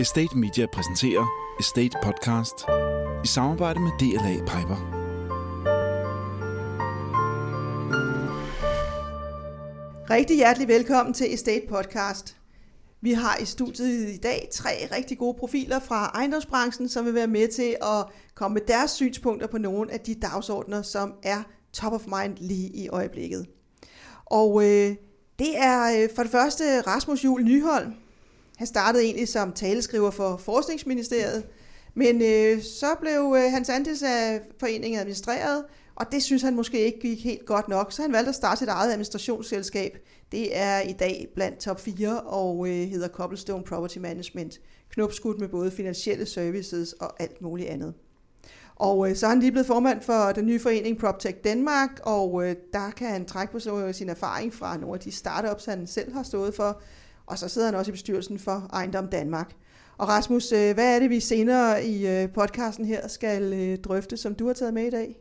Estate Media præsenterer Estate Podcast i samarbejde med DLA Piper. Rigtig hjertelig velkommen til Estate Podcast. Vi har i studiet i dag tre rigtig gode profiler fra ejendomsbranchen, som vil være med til at komme med deres synspunkter på nogle af de dagsordner, som er top of mind lige i øjeblikket. Og øh, det er øh, for det første Rasmus Jul Nyholm. Han startede egentlig som taleskriver for Forskningsministeriet, men øh, så blev øh, hans andelsforening af foreningen administreret, og det synes han måske ikke gik helt godt nok, så han valgte at starte sit eget administrationsselskab. Det er i dag blandt top 4 og øh, hedder Cobblestone Property Management. Knopskudt med både finansielle services og alt muligt andet. Og øh, så er han lige blevet formand for den nye forening PropTech Danmark, og øh, der kan han trække på sin erfaring fra nogle af de startups, han selv har stået for, og så sidder han også i bestyrelsen for Ejendom Danmark. Og Rasmus, øh, hvad er det, vi senere i øh, podcasten her skal øh, drøfte, som du har taget med i dag?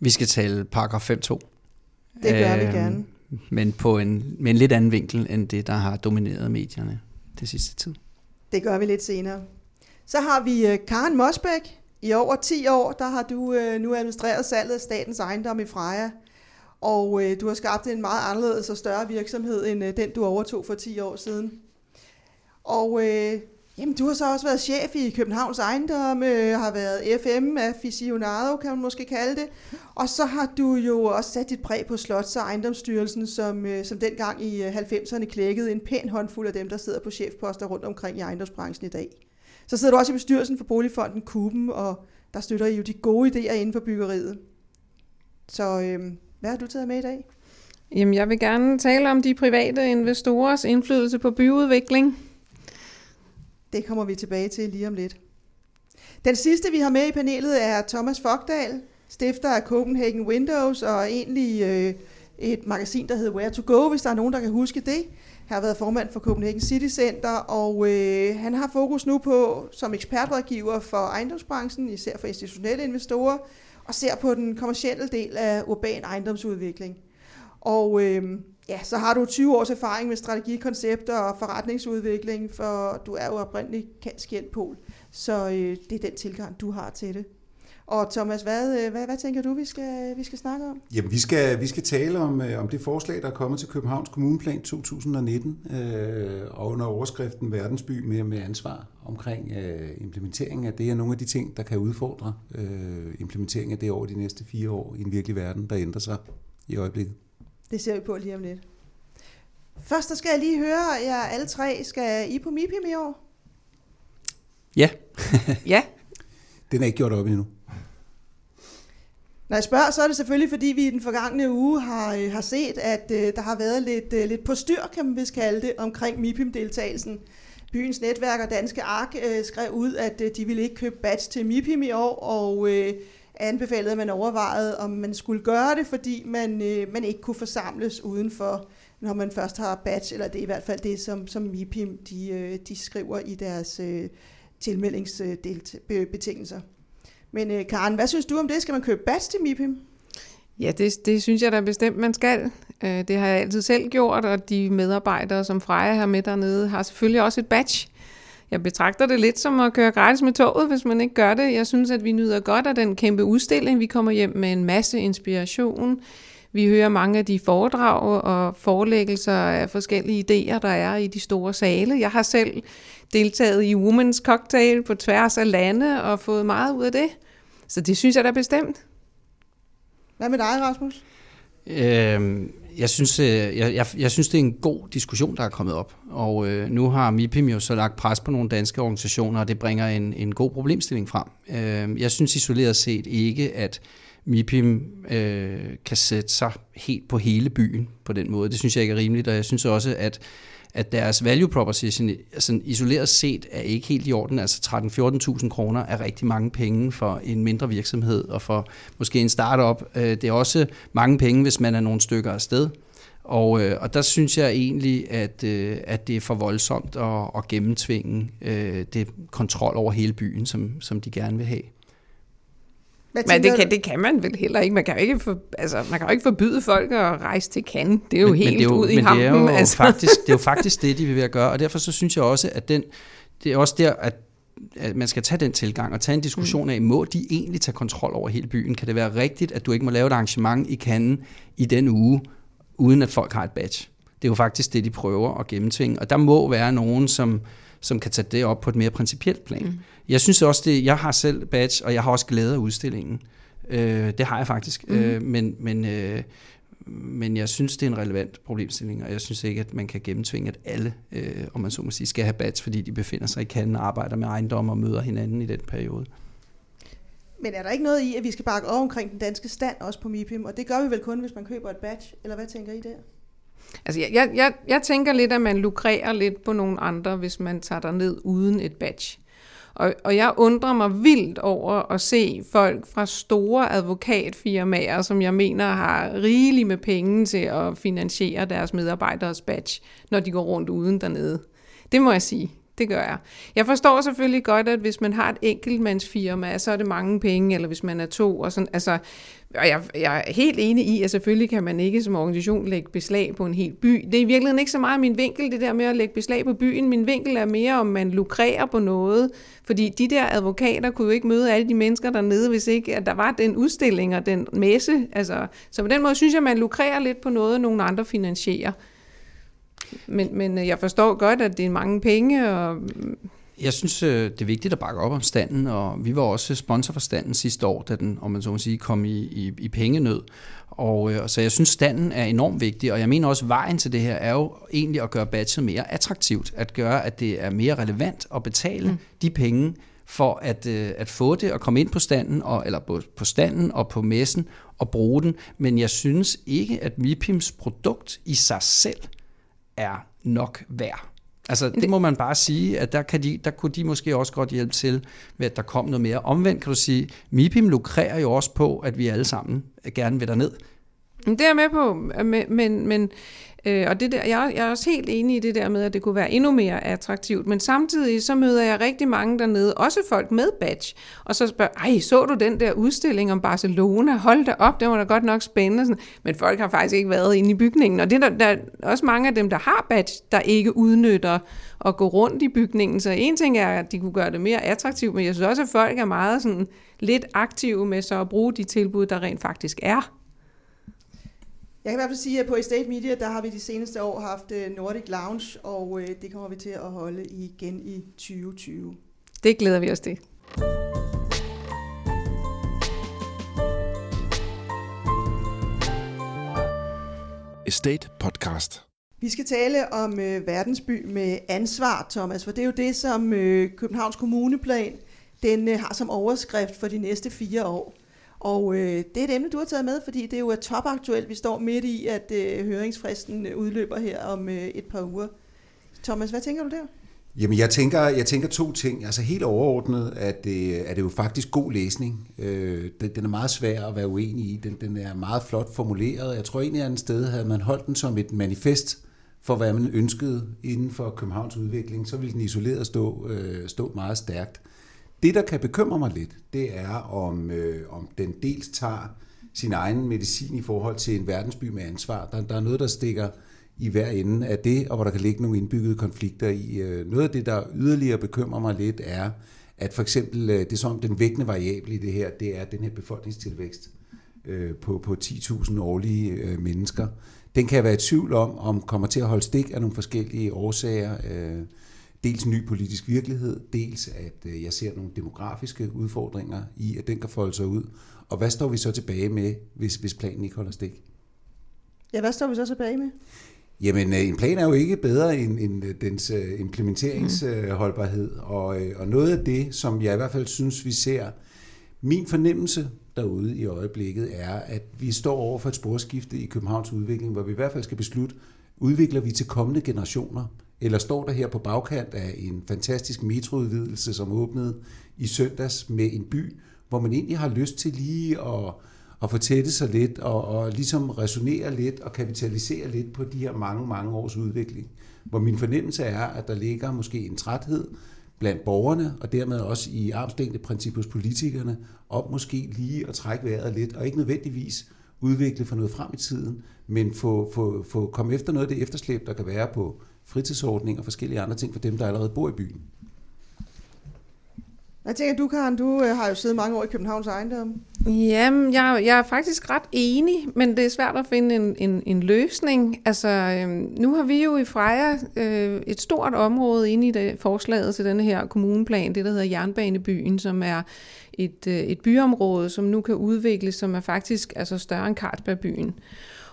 Vi skal tale paragraf 5.2. Det gør øh, vi gerne. Men på en, med en lidt anden vinkel, end det, der har domineret medierne det sidste tid. Det gør vi lidt senere. Så har vi Karen Mosbæk. I over 10 år, der har du nu administreret salget af statens ejendom i Freja. Og øh, du har skabt en meget anderledes og større virksomhed, end øh, den du overtog for 10 år siden. Og øh, jamen, du har så også været chef i Københavns Ejendom, øh, har været FM aficionado, kan man måske kalde det. Og så har du jo også sat dit præg på Slots- og Ejendomsstyrelsen, som, øh, som dengang i øh, 90'erne klækkede en pæn håndfuld af dem, der sidder på chefposter rundt omkring i ejendomsbranchen i dag. Så sidder du også i bestyrelsen for Boligfonden Kuben, og der støtter I jo de gode idéer inden for byggeriet. Så øh, hvad har du taget med i dag? Jamen, jeg vil gerne tale om de private investorers indflydelse på byudvikling. Det kommer vi tilbage til lige om lidt. Den sidste, vi har med i panelet, er Thomas Fogdal, stifter af Copenhagen Windows, og egentlig øh, et magasin, der hedder Where to Go, hvis der er nogen, der kan huske det. Han har været formand for Copenhagen City Center, og øh, han har fokus nu på som ekspertrådgiver for ejendomsbranchen, især for institutionelle investorer, og ser på den kommercielle del af urban ejendomsudvikling. Og øh, ja, så har du 20 års erfaring med strategikoncepter og forretningsudvikling, for du er jo oprindeligt kendt pol. Så øh, det er den tilgang, du har til det. Og Thomas, hvad, øh, hvad, hvad tænker du, vi skal, vi skal snakke om? Jamen, vi skal, vi skal tale om, øh, om det forslag, der er kommet til Københavns Kommuneplan 2019, øh, og under overskriften Verdensby med, med ansvar omkring øh, implementeringen af det, er nogle af de ting, der kan udfordre øh, implementeringen af det over de næste fire år i en virkelig verden, der ændrer sig i øjeblikket. Det ser vi på lige om lidt. Først så skal jeg lige høre jer alle tre. Skal I på MIPIM i år? Ja. ja. Den er ikke gjort op endnu. Når jeg spørger, så er det selvfølgelig, fordi vi i den forgangne uge har, øh, har set, at øh, der har været lidt, øh, lidt på styr, kan man vist kalde det, omkring MIPIM-deltagelsen. Byens netværk og Danske Ark øh, skrev ud, at øh, de ville ikke købe batch til MIPIM i år, og øh, anbefalede, at man overvejede, om man skulle gøre det, fordi man, øh, man ikke kunne forsamles udenfor, når man først har batch, eller det er i hvert fald det, som, som MIPIM de, øh, de skriver i deres øh, tilmeldingsbetingelser. Men øh, Karen, hvad synes du om det? Skal man købe bats til MIPIM? Ja, det, det synes jeg da bestemt, man skal. Øh, det har jeg altid selv gjort, og de medarbejdere, som Freja har med dernede, har selvfølgelig også et badge. Jeg betragter det lidt som at køre gratis med toget, hvis man ikke gør det. Jeg synes, at vi nyder godt af den kæmpe udstilling. Vi kommer hjem med en masse inspiration. Vi hører mange af de foredrag og forelæggelser af forskellige idéer, der er i de store sale. Jeg har selv deltaget i Women's Cocktail på tværs af lande og fået meget ud af det. Så det synes jeg da bestemt. Hvad med dig, Rasmus? Øhm, jeg, synes, øh, jeg, jeg, jeg synes, det er en god diskussion, der er kommet op. Og øh, nu har MIPIM jo så lagt pres på nogle danske organisationer, og det bringer en, en god problemstilling frem. Øh, jeg synes isoleret set ikke, at MIPIM øh, kan sætte sig helt på hele byen på den måde. Det synes jeg ikke er rimeligt, og jeg synes også, at at deres value proposition altså isoleret set er ikke helt i orden. Altså 13-14.000 kroner er rigtig mange penge for en mindre virksomhed og for måske en startup. Øh, det er også mange penge, hvis man er nogle stykker afsted. Og, øh, og der synes jeg egentlig, at, øh, at det er for voldsomt at, at gennemtvinge øh, det kontrol over hele byen, som, som de gerne vil have. Men det kan, det kan man vel heller ikke. Man kan jo ikke, for, altså, man kan jo ikke forbyde folk at rejse til Cannes. Det er jo men, helt men det er jo, ud i men hampen. Det er, jo altså. faktisk, det er jo faktisk det, de vil være gøre. Og derfor så synes jeg også, at den det er også der, at at man skal tage den tilgang og tage en diskussion af, må de egentlig tage kontrol over hele byen? Kan det være rigtigt, at du ikke må lave et arrangement i Cannes i den uge, uden at folk har et badge? Det er jo faktisk det, de prøver at gennemtvinge. Og der må være nogen, som, som kan tage det op på et mere principielt plan. Mm. Jeg synes også, det, jeg har selv badge, og jeg har også glæde af udstillingen. Øh, det har jeg faktisk. Mm. Øh, men, men, øh, men jeg synes, det er en relevant problemstilling, og jeg synes ikke, at man kan gennemtvinge, at alle, øh, om man så må sige, skal have badge, fordi de befinder sig i kanden og arbejder med ejendom og møder hinanden i den periode. Men er der ikke noget i, at vi skal bakke over omkring den danske stand også på MIPIM? Og det gør vi vel kun, hvis man køber et badge, eller hvad tænker I der? Altså, jeg, jeg, jeg tænker lidt, at man lukrerer lidt på nogle andre, hvis man tager der ned uden et badge. Og, og jeg undrer mig vildt over at se folk fra store advokatfirmaer, som jeg mener har rigeligt med penge til at finansiere deres medarbejderes badge, når de går rundt uden dernede. Det må jeg sige. Det gør jeg. Jeg forstår selvfølgelig godt, at hvis man har et enkeltmandsfirma, så er det mange penge, eller hvis man er to. Og sådan, altså, og jeg, jeg er helt enig i, at selvfølgelig kan man ikke som organisation lægge beslag på en hel by. Det er i virkeligheden ikke så meget min vinkel, det der med at lægge beslag på byen. Min vinkel er mere, om man lukrerer på noget. Fordi de der advokater kunne jo ikke møde alle de mennesker dernede, hvis ikke at der var den udstilling og den messe. Altså, så på den måde synes jeg, at man lukrerer lidt på noget, nogle andre finansierer. Men, men øh, jeg forstår godt, at det er mange penge. Og... Jeg synes, øh, det er vigtigt at bakke op om standen, og vi var også sponsor for standen sidste år, da den, om man så må sige, kom i, i, i pengenød. Og, øh, så jeg synes, standen er enormt vigtig, og jeg mener også, at vejen til det her er jo egentlig at gøre badget mere attraktivt, at gøre, at det er mere relevant at betale mm. de penge, for at, at få det og komme ind på standen, og, eller på, på standen og på messen og bruge den. Men jeg synes ikke, at MIPIMs produkt i sig selv er nok værd. Altså, det må man bare sige, at der, kan de, der kunne de måske også godt hjælpe til, ved at der kom noget mere. Omvendt kan du sige, MIPIM lukrerer jo også på, at vi alle sammen gerne vil derned. Det er jeg med på, men, men Øh, og det der, jeg, jeg er også helt enig i det der med, at det kunne være endnu mere attraktivt, men samtidig så møder jeg rigtig mange dernede, også folk med badge, og så spørger, ej, så du den der udstilling om Barcelona? Hold da op, det var da godt nok spændende. Sådan. Men folk har faktisk ikke været inde i bygningen, og det er der, der er også mange af dem, der har badge, der ikke udnytter at gå rundt i bygningen. Så en ting er, at de kunne gøre det mere attraktivt, men jeg synes også, at folk er meget sådan lidt aktive med så at bruge de tilbud, der rent faktisk er. Jeg kan i hvert fald sige, at på Estate Media, der har vi de seneste år haft øh, Nordic Lounge, og øh, det kommer vi til at holde igen i 2020. Det glæder vi os til. Estate Podcast. Vi skal tale om øh, verdensby med ansvar, Thomas, for det er jo det, som øh, Københavns Kommuneplan den øh, har som overskrift for de næste fire år. Og øh, det er et emne, du har taget med, fordi det jo er topaktuelt. Vi står midt i, at øh, høringsfristen øh, udløber her om øh, et par uger. Thomas, hvad tænker du der? Jamen, jeg tænker, jeg tænker to ting. Altså helt overordnet at det, er det jo faktisk god læsning. Øh, den er meget svær at være uenig i. Den, den er meget flot formuleret. Jeg tror egentlig, at sted havde man holdt den som et manifest for, hvad man ønskede inden for Københavns udvikling, så ville den isoleret stå, øh, stå meget stærkt. Det, der kan bekymre mig lidt, det er, om, øh, om den dels tager sin egen medicin i forhold til en verdensby med ansvar. Der, der er noget, der stikker i hver ende af det, og hvor der kan ligge nogle indbyggede konflikter i. Øh, noget af det, der yderligere bekymrer mig lidt, er, at for eksempel øh, det det som den vægtende variabel i det her, det er den her befolkningstilvækst øh, på, på 10.000 årlige øh, mennesker. Den kan jeg være i tvivl om, om kommer til at holde stik af nogle forskellige årsager. Øh, dels ny politisk virkelighed, dels at øh, jeg ser nogle demografiske udfordringer i, at den kan folde sig ud. Og hvad står vi så tilbage med, hvis, hvis planen ikke holder stik? Ja, hvad står vi så tilbage med? Jamen, øh, en plan er jo ikke bedre end, end øh, dens implementeringsholdbarhed. Og, og noget af det, som jeg i hvert fald synes, vi ser, min fornemmelse derude i øjeblikket, er, at vi står over for et sporskifte i Københavns udvikling, hvor vi i hvert fald skal beslutte, udvikler vi til kommende generationer eller står der her på bagkant af en fantastisk metroudvidelse, som åbnede i søndags med en by, hvor man egentlig har lyst til lige at, at fortætte sig lidt og, og ligesom resonere lidt og kapitalisere lidt på de her mange, mange års udvikling. Hvor min fornemmelse er, at der ligger måske en træthed blandt borgerne, og dermed også i armslængdeprincip hos politikerne, om måske lige at trække vejret lidt, og ikke nødvendigvis udvikle for noget frem i tiden, men få, få, få komme efter noget af det efterslæb, der kan være på fritidsordning og forskellige andre ting for dem, der allerede bor i byen. Hvad tænker du, Karen? Du øh, har jo siddet mange år i Københavns Ejendom. Jamen, jeg, jeg er faktisk ret enig, men det er svært at finde en, en, en løsning. Altså, øhm, nu har vi jo i Freja øh, et stort område inde i det forslaget til denne her kommuneplan, det der hedder Jernbanebyen, som er et, øh, et byområde, som nu kan udvikles, som er faktisk altså større end Carlsbergbyen.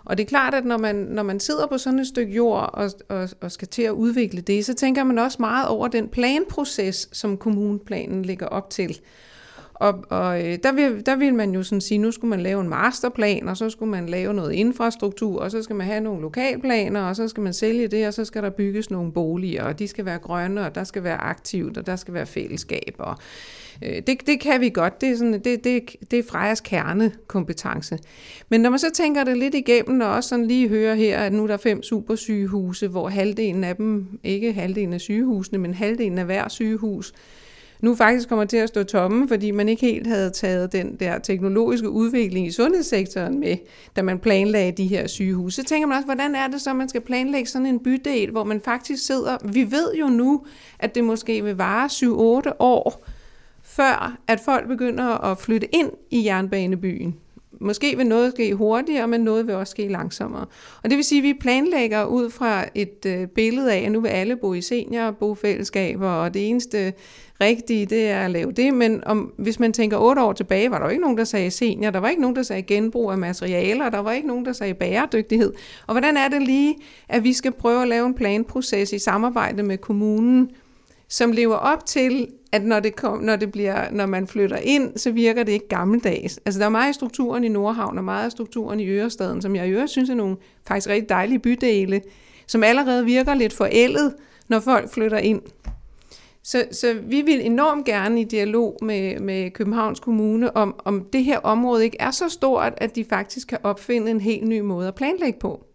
Og det er klart, at når man, når man sidder på sådan et stykke jord og, og, og skal til at udvikle det, så tænker man også meget over den planproces, som kommuneplanen ligger op til. Og, og øh, der, vil, der vil man jo sådan sige, nu skulle man lave en masterplan, og så skulle man lave noget infrastruktur, og så skal man have nogle lokalplaner, og så skal man sælge det, og så skal der bygges nogle boliger, og de skal være grønne, og der skal være aktivt, og der skal være fællesskab. Og, øh, det, det kan vi godt, det er, sådan, det, det, det er Frejas kernekompetence. Men når man så tænker det lidt igennem, og også sådan lige hører her, at nu er der fem supersygehuse, hvor halvdelen af dem, ikke halvdelen af sygehusene, men halvdelen af hver sygehus, nu faktisk kommer til at stå tomme, fordi man ikke helt havde taget den der teknologiske udvikling i sundhedssektoren med, da man planlagde de her sygehuse. Så tænker man også, hvordan er det så, man skal planlægge sådan en bydel, hvor man faktisk sidder... Vi ved jo nu, at det måske vil vare 7-8 år, før at folk begynder at flytte ind i jernbanebyen. Måske vil noget ske hurtigere, men noget vil også ske langsommere. Og det vil sige, at vi planlægger ud fra et øh, billede af, at nu vil alle bo i seniorbofællesskaber, og det eneste rigtige, det er at lave det. Men om, hvis man tænker otte år tilbage, var der jo ikke nogen, der sagde senior, der var ikke nogen, der sagde genbrug af materialer, der var ikke nogen, der sagde bæredygtighed. Og hvordan er det lige, at vi skal prøve at lave en planproces i samarbejde med kommunen, som lever op til, at når det, kom, når det bliver, når man flytter ind, så virker det ikke gammeldags. Altså der er meget af strukturen i Nordhavn, og meget af strukturen i Ørestaden, som jeg i øvrigt synes er nogle faktisk rigtig dejlige bydele, som allerede virker lidt forældet, når folk flytter ind. Så, så vi vil enormt gerne i dialog med, med Københavns Kommune om, om det her område ikke er så stort, at de faktisk kan opfinde en helt ny måde at planlægge på.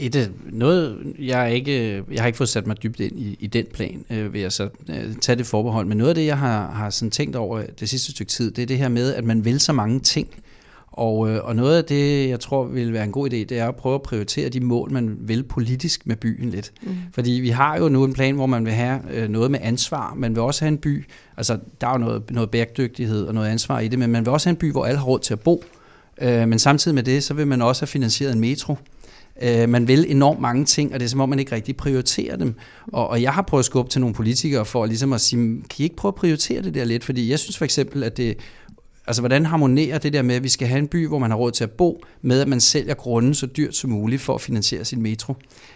Et, noget, jeg, ikke, jeg har ikke fået sat mig dybt ind i, i den plan, øh, vil jeg så øh, tage det forbehold, men noget af det, jeg har, har sådan tænkt over det sidste stykke tid, det er det her med, at man vil så mange ting, og, øh, og noget af det, jeg tror vil være en god idé, det er at prøve at prioritere de mål, man vil politisk med byen lidt. Mm. Fordi vi har jo nu en plan, hvor man vil have øh, noget med ansvar, man vil også have en by, altså der er jo noget, noget bæredygtighed og noget ansvar i det, men man vil også have en by, hvor alle har råd til at bo. Øh, men samtidig med det, så vil man også have finansieret en metro. Øh, man vil enormt mange ting, og det er som om, man ikke rigtig prioriterer dem. Og, og jeg har prøvet at skubbe til nogle politikere for ligesom at sige, kan I ikke prøve at prioritere det der lidt? Fordi jeg synes for eksempel, at det Altså, hvordan harmonerer det der med, at vi skal have en by, hvor man har råd til at bo, med at man sælger grunden så dyrt som muligt for at finansiere sin metro?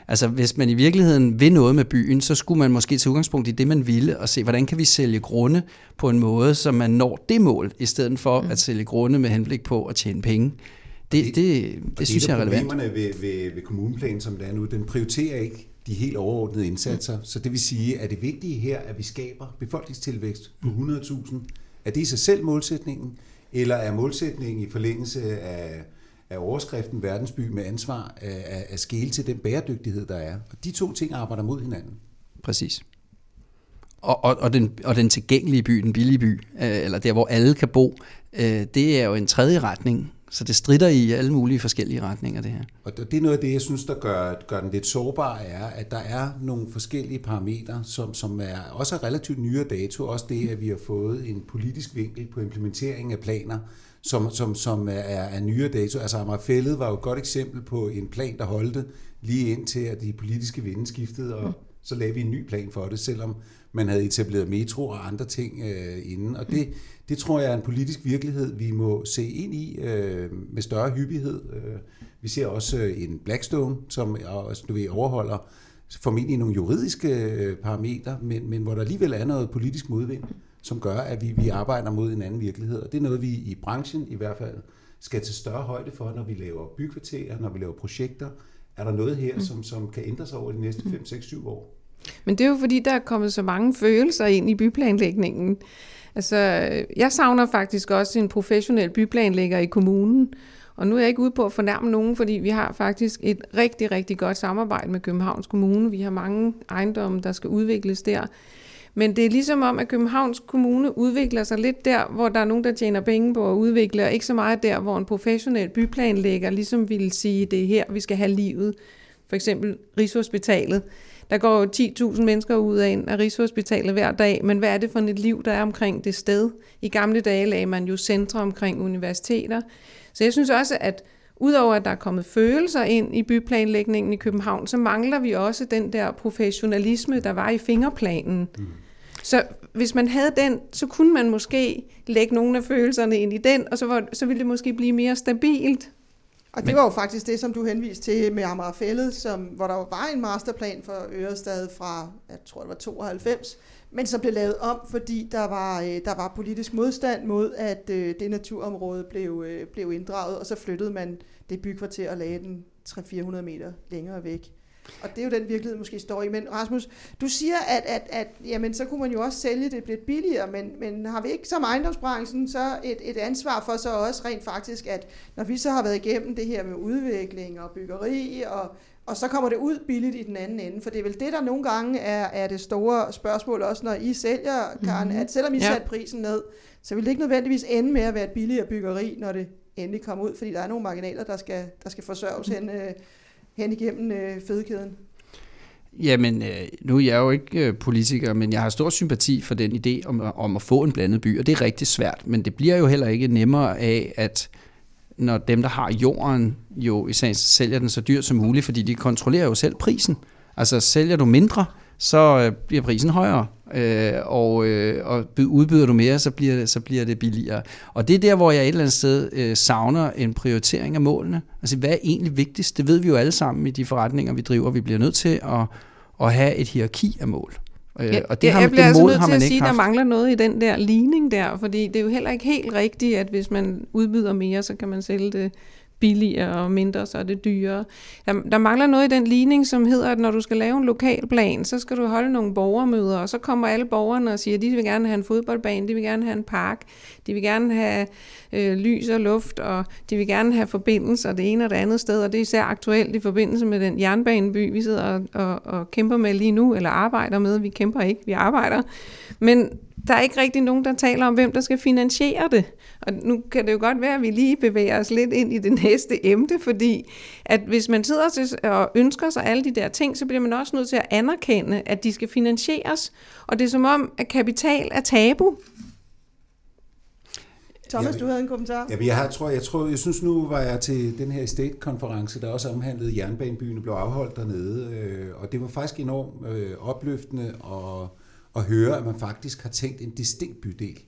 Altså, hvis man i virkeligheden vil noget med byen, så skulle man måske tage udgangspunkt i det, man ville, og se, hvordan kan vi sælge grunde på en måde, så man når det mål, i stedet for mm. at sælge grunde med henblik på at tjene penge. Det, det, det, det synes jeg er relevant. Problemerne ved, ved, ved kommuneplanen, som det er nu, den prioriterer ikke de helt overordnede indsatser. Mm. Så det vil sige, at det vigtige her, at vi skaber befolkningstilvækst på 100.000 er det i sig selv målsætningen, eller er målsætningen i forlængelse af, af overskriften verdensby med ansvar at, at skele til den bæredygtighed, der er? Og de to ting arbejder mod hinanden. Præcis. Og, og, og, den, og den tilgængelige by, den billige by, øh, eller der, hvor alle kan bo, øh, det er jo en tredje retning, så det strider i alle mulige forskellige retninger, det her. Og det er noget af det, jeg synes, der gør, gør den lidt sårbar, er, at der er nogle forskellige parametre, som, som er også er relativt nyere dato. Også det, at vi har fået en politisk vinkel på implementering af planer, som, som, som er, er nyere dato. Altså Amagerfællet var jo et godt eksempel på en plan, der holdte lige indtil, at de politiske vinde skiftede, og så lavede vi en ny plan for det, selvom man havde etableret metro og andre ting øh, inden. Og det, det tror jeg er en politisk virkelighed, vi må se ind i øh, med større hyppighed. Øh, vi ser også øh, en Blackstone, som også, du ved, overholder formentlig nogle juridiske øh, parametre, men, men hvor der alligevel er noget politisk modvind, som gør, at vi, vi arbejder mod en anden virkelighed. Og det er noget, vi i branchen i hvert fald skal til større højde for, når vi laver bykvarterer, når vi laver projekter. Er der noget her, som, som kan ændre sig over de næste 5, 6, 7 år? Men det er jo fordi, der er kommet så mange følelser ind i byplanlægningen. Altså, jeg savner faktisk også en professionel byplanlægger i kommunen. Og nu er jeg ikke ude på at fornærme nogen, fordi vi har faktisk et rigtig, rigtig godt samarbejde med Københavns Kommune. Vi har mange ejendomme, der skal udvikles der. Men det er ligesom om, at Københavns Kommune udvikler sig lidt der, hvor der er nogen, der tjener penge på at udvikle, og ikke så meget der, hvor en professionel byplanlægger ligesom ville sige, det er her, vi skal have livet for eksempel Rigshospitalet. Der går jo 10.000 mennesker ud af af Rigshospitalet hver dag, men hvad er det for et liv, der er omkring det sted? I gamle dage lagde man jo centre omkring universiteter. Så jeg synes også, at Udover at der er kommet følelser ind i byplanlægningen i København, så mangler vi også den der professionalisme, der var i fingerplanen. Mm. Så hvis man havde den, så kunne man måske lægge nogle af følelserne ind i den, og så, var, så ville det måske blive mere stabilt. Og det var jo faktisk det, som du henviste til med Amagerfællet, som, hvor der var en masterplan for Ørestad fra, jeg tror det var 92, men som blev lavet om, fordi der var, øh, der var politisk modstand mod, at øh, det naturområde blev, øh, blev inddraget, og så flyttede man det bykvarter og lagde den 300-400 meter længere væk. Og det er jo den virkelighed, måske står i. Men Rasmus, du siger, at, at, at jamen, så kunne man jo også sælge det lidt billigere, men, men har vi ikke som ejendomsbranchen så et, et ansvar for så også rent faktisk, at når vi så har været igennem det her med udvikling og byggeri, og, og så kommer det ud billigt i den anden ende, for det er vel det, der nogle gange er, er det store spørgsmål, også når I sælger, Karen, mm-hmm. at selvom I ja. satte prisen ned, så vil det ikke nødvendigvis ende med at være et billigere byggeri, når det endelig kommer ud, fordi der er nogle marginaler, der skal, der skal forsørges hen, øh, hen igennem øh, fødekæden? Jamen, øh, nu er jeg jo ikke øh, politiker, men jeg har stor sympati for den idé om, om at få en blandet by, og det er rigtig svært, men det bliver jo heller ikke nemmere af, at når dem, der har jorden, jo i sagens sælger den så dyrt som muligt, fordi de kontrollerer jo selv prisen. Altså sælger du mindre, så øh, bliver prisen højere, øh, og, øh, og udbyder du mere, så bliver, så bliver det billigere. Og det er der, hvor jeg et eller andet sted øh, savner en prioritering af målene. Altså, hvad er egentlig vigtigst? Det ved vi jo alle sammen i de forretninger, vi driver. Vi bliver nødt til at, at have et hierarki af mål. Øh, ja, og det har, jeg bliver det altså nødt til at sige, at der mangler noget i den der ligning der, fordi det er jo heller ikke helt rigtigt, at hvis man udbyder mere, så kan man sælge det billigere og mindre, så er det dyrere. Der, der mangler noget i den ligning, som hedder, at når du skal lave en lokalplan, så skal du holde nogle borgermøder, og så kommer alle borgerne og siger, at de vil gerne have en fodboldbane, de vil gerne have en park, de vil gerne have øh, lys og luft, og de vil gerne have forbindelser det ene og det andet sted, og det er især aktuelt i forbindelse med den jernbaneby, vi sidder og, og, og kæmper med lige nu, eller arbejder med. Vi kæmper ikke, vi arbejder. Men der er ikke rigtig nogen, der taler om, hvem der skal finansiere det. Og nu kan det jo godt være, at vi lige bevæger os lidt ind i det næste emne, fordi at hvis man sidder og ønsker sig alle de der ting, så bliver man også nødt til at anerkende, at de skal finansieres. Og det er som om, at kapital er tabu. Thomas, jeg, du havde en kommentar. Ja, jeg, har, tror, jeg, tror, jeg synes nu var jeg til den her estate-konference, der også omhandlede jernbanebyen, blev afholdt dernede, øh, og det var faktisk enormt øh, opløftende og at høre, at man faktisk har tænkt en distinkt bydel.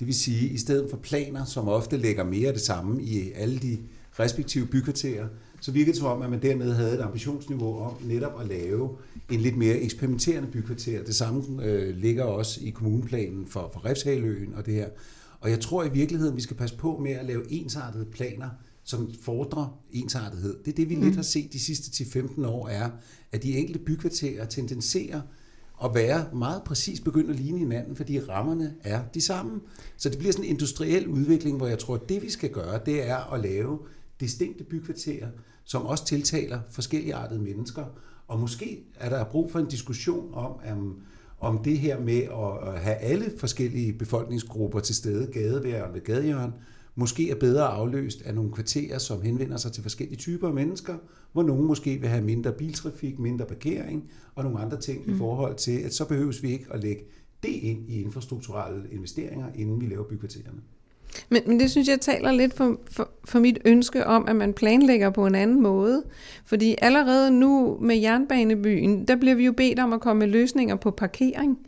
Det vil sige, at i stedet for planer, som ofte lægger mere det samme i alle de respektive bykvarterer, så virker det som om, at man dernede havde et ambitionsniveau om netop at lave en lidt mere eksperimenterende bykvarter. Det samme øh, ligger også i kommuneplanen for, for Refshaløen og det her. Og jeg tror i virkeligheden, vi skal passe på med at lave ensartede planer, som fordrer ensartethed. Det er det, vi mm. lidt har set de sidste 10-15 år, er, at de enkelte bykvarterer tendenserer at være meget præcis begyndt at ligne hinanden, fordi rammerne er de samme. Så det bliver sådan en industriel udvikling, hvor jeg tror, at det vi skal gøre, det er at lave distinkte bykvarterer, som også tiltaler forskellige artede mennesker. Og måske er der brug for en diskussion om, om, om det her med at have alle forskellige befolkningsgrupper til stede, gadeværende, gadehjørn, måske er bedre afløst af nogle kvarterer, som henvender sig til forskellige typer af mennesker, hvor nogen måske vil have mindre biltrafik, mindre parkering og nogle andre ting mm. i forhold til, at så behøves vi ikke at lægge det ind i infrastrukturelle investeringer, inden vi laver bykvartererne. Men, men det synes jeg taler lidt for, for, for mit ønske om, at man planlægger på en anden måde. Fordi allerede nu med jernbanebyen, der bliver vi jo bedt om at komme med løsninger på parkering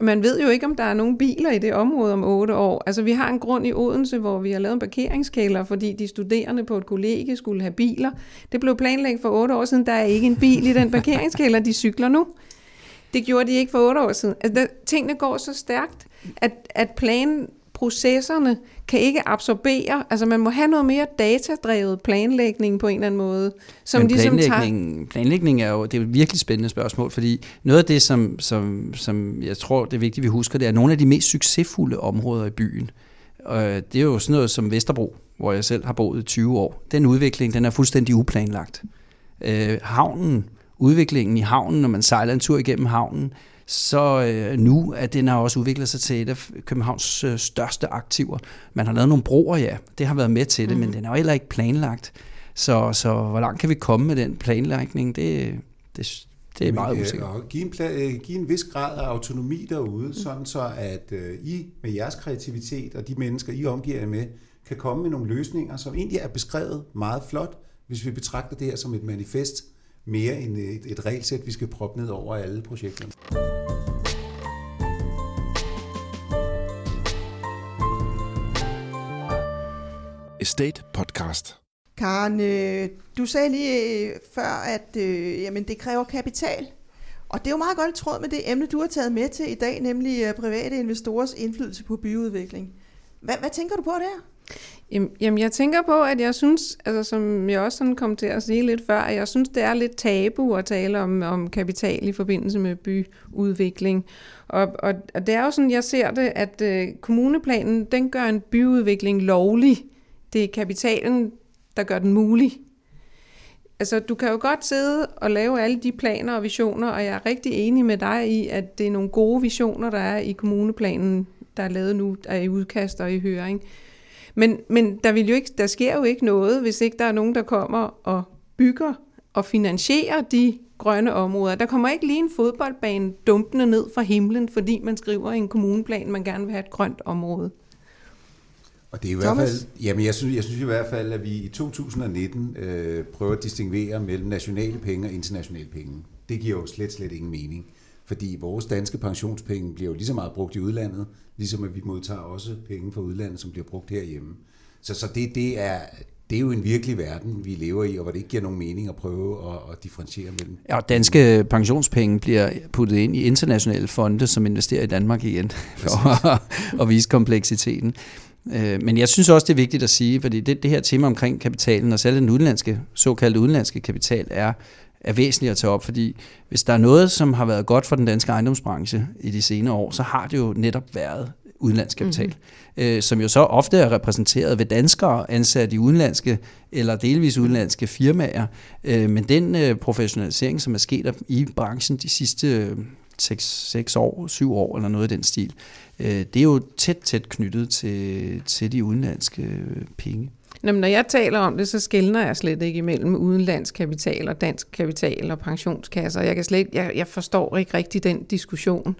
man ved jo ikke, om der er nogen biler i det område om otte år. Altså, vi har en grund i Odense, hvor vi har lavet en parkeringskælder, fordi de studerende på et kollegie skulle have biler. Det blev planlagt for otte år siden. Der er ikke en bil i den parkeringskælder, de cykler nu. Det gjorde de ikke for otte år siden. Altså, der, tingene går så stærkt, at, at plan, processerne kan ikke absorbere, altså man må have noget mere datadrevet planlægning på en eller anden måde. Som Men ligesom planlægning, tager... planlægning er jo det er et virkelig spændende spørgsmål, fordi noget af det, som, som, som jeg tror, det er vigtigt, vi husker, det er nogle af de mest succesfulde områder i byen. Og det er jo sådan noget som Vesterbro, hvor jeg selv har boet i 20 år. Den udvikling, den er fuldstændig uplanlagt. Øh, havnen, udviklingen i havnen, når man sejler en tur igennem havnen, så øh, nu at den har også udviklet sig til et af Københavns øh, største aktiver. Man har lavet nogle broer, ja, det har været med til det, mm. men den er jo heller ikke planlagt. Så, så hvor langt kan vi komme med den planlægning, det, det, det er meget Men, usikkert. Og give en, pla- øh, give en vis grad af autonomi derude, mm. sådan så at øh, I med jeres kreativitet og de mennesker, I omgiver jer med, kan komme med nogle løsninger, som egentlig er beskrevet meget flot, hvis vi betragter det her som et manifest, mere end et, et regelsæt, vi skal proppe ned over alle projekterne. Estate Podcast. Karen, øh, du sagde lige øh, før, at øh, jamen, det kræver kapital. Og det er jo meget godt i tråd med det emne, du har taget med til i dag, nemlig øh, private investorers indflydelse på byudvikling. Hvad, hvad tænker du på der? Jamen, jamen, jeg tænker på, at jeg synes, altså som jeg også sådan kom til at sige lidt før, at jeg synes, det er lidt tabu at tale om, om kapital i forbindelse med byudvikling. Og, og, og det er jo sådan, jeg ser det, at øh, kommuneplanen, den gør en byudvikling lovlig. Det er kapitalen, der gør den mulig. Altså, du kan jo godt sidde og lave alle de planer og visioner, og jeg er rigtig enig med dig i, at det er nogle gode visioner, der er i kommuneplanen, der er lavet nu, der er i udkast og i høring. Men, men der, vil jo ikke, der sker jo ikke noget, hvis ikke der er nogen, der kommer og bygger og finansierer de grønne områder. Der kommer ikke lige en fodboldbane dumpende ned fra himlen, fordi man skriver i en kommuneplan, man gerne vil have et grønt område. Og det er i Thomas? hvert fald, jamen jeg synes, jeg synes i hvert fald, at vi i 2019 øh, prøver at distinguere mellem nationale penge og internationale penge. Det giver jo slet, slet ingen mening. Fordi vores danske pensionspenge bliver jo lige så meget brugt i udlandet, ligesom at vi modtager også penge fra udlandet, som bliver brugt herhjemme. Så, så det, det, er, det er jo en virkelig verden, vi lever i, og hvor det ikke giver nogen mening at prøve at, at differentiere mellem. Ja, og danske pensionspenge bliver puttet ind i internationale fonde, som investerer i Danmark igen, for at, at vise kompleksiteten. Øh, Men jeg synes også, det er vigtigt at sige, fordi det, det her tema omkring kapitalen, og særligt den udenlandske, såkaldte udenlandske kapital, er, er væsentligt at tage op, fordi hvis der er noget, som har været godt for den danske ejendomsbranche i de senere år, så har det jo netop været udenlandsk kapital, mm-hmm. øh, som jo så ofte er repræsenteret ved danskere ansat i udenlandske eller delvis udenlandske firmaer. Øh, men den øh, professionalisering, som er sket i branchen de sidste 6 år, 7 år eller noget i den stil, øh, det er jo tæt, tæt knyttet til, til de udenlandske øh, penge. Jamen, når jeg taler om det, så skældner jeg slet ikke imellem udenlandsk kapital og dansk kapital og pensionskasser. Jeg, kan slet, jeg, jeg forstår ikke rigtig den diskussion.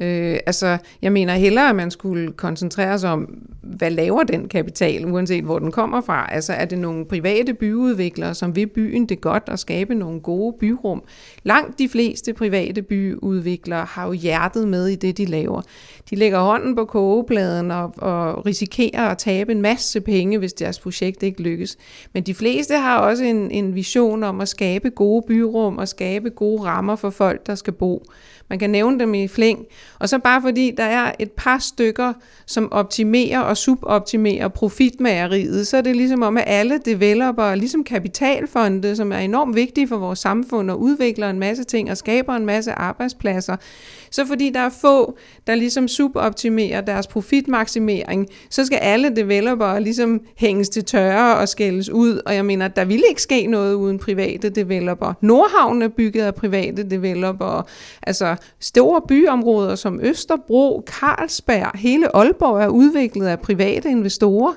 Øh, altså, jeg mener hellere, at man skulle koncentrere sig om, hvad laver den kapital, uanset hvor den kommer fra. Altså, er det nogle private byudviklere, som vil byen det godt og skabe nogle gode byrum? Langt de fleste private byudviklere har jo hjertet med i det, de laver. De lægger hånden på kogepladen og, og risikerer at tabe en masse penge, hvis deres projekt ikke lykkes. Men de fleste har også en, en vision om at skabe gode byrum og skabe gode rammer for folk, der skal bo. Man kan nævne dem i flæng. Og så bare fordi der er et par stykker, som optimerer og suboptimerer profitmageriet, så er det ligesom om, at alle developer, ligesom kapitalfonde, som er enormt vigtige for vores samfund og udvikler en masse ting og skaber en masse arbejdspladser, så fordi der er få, der ligesom suboptimerer deres profitmaksimering, så skal alle developer ligesom hænges til tørre og skældes ud. Og jeg mener, der ville ikke ske noget uden private developer. Nordhavn er bygget af private developer. Altså store byområder som Østerbro, Carlsberg, hele Aalborg er udviklet af private investorer.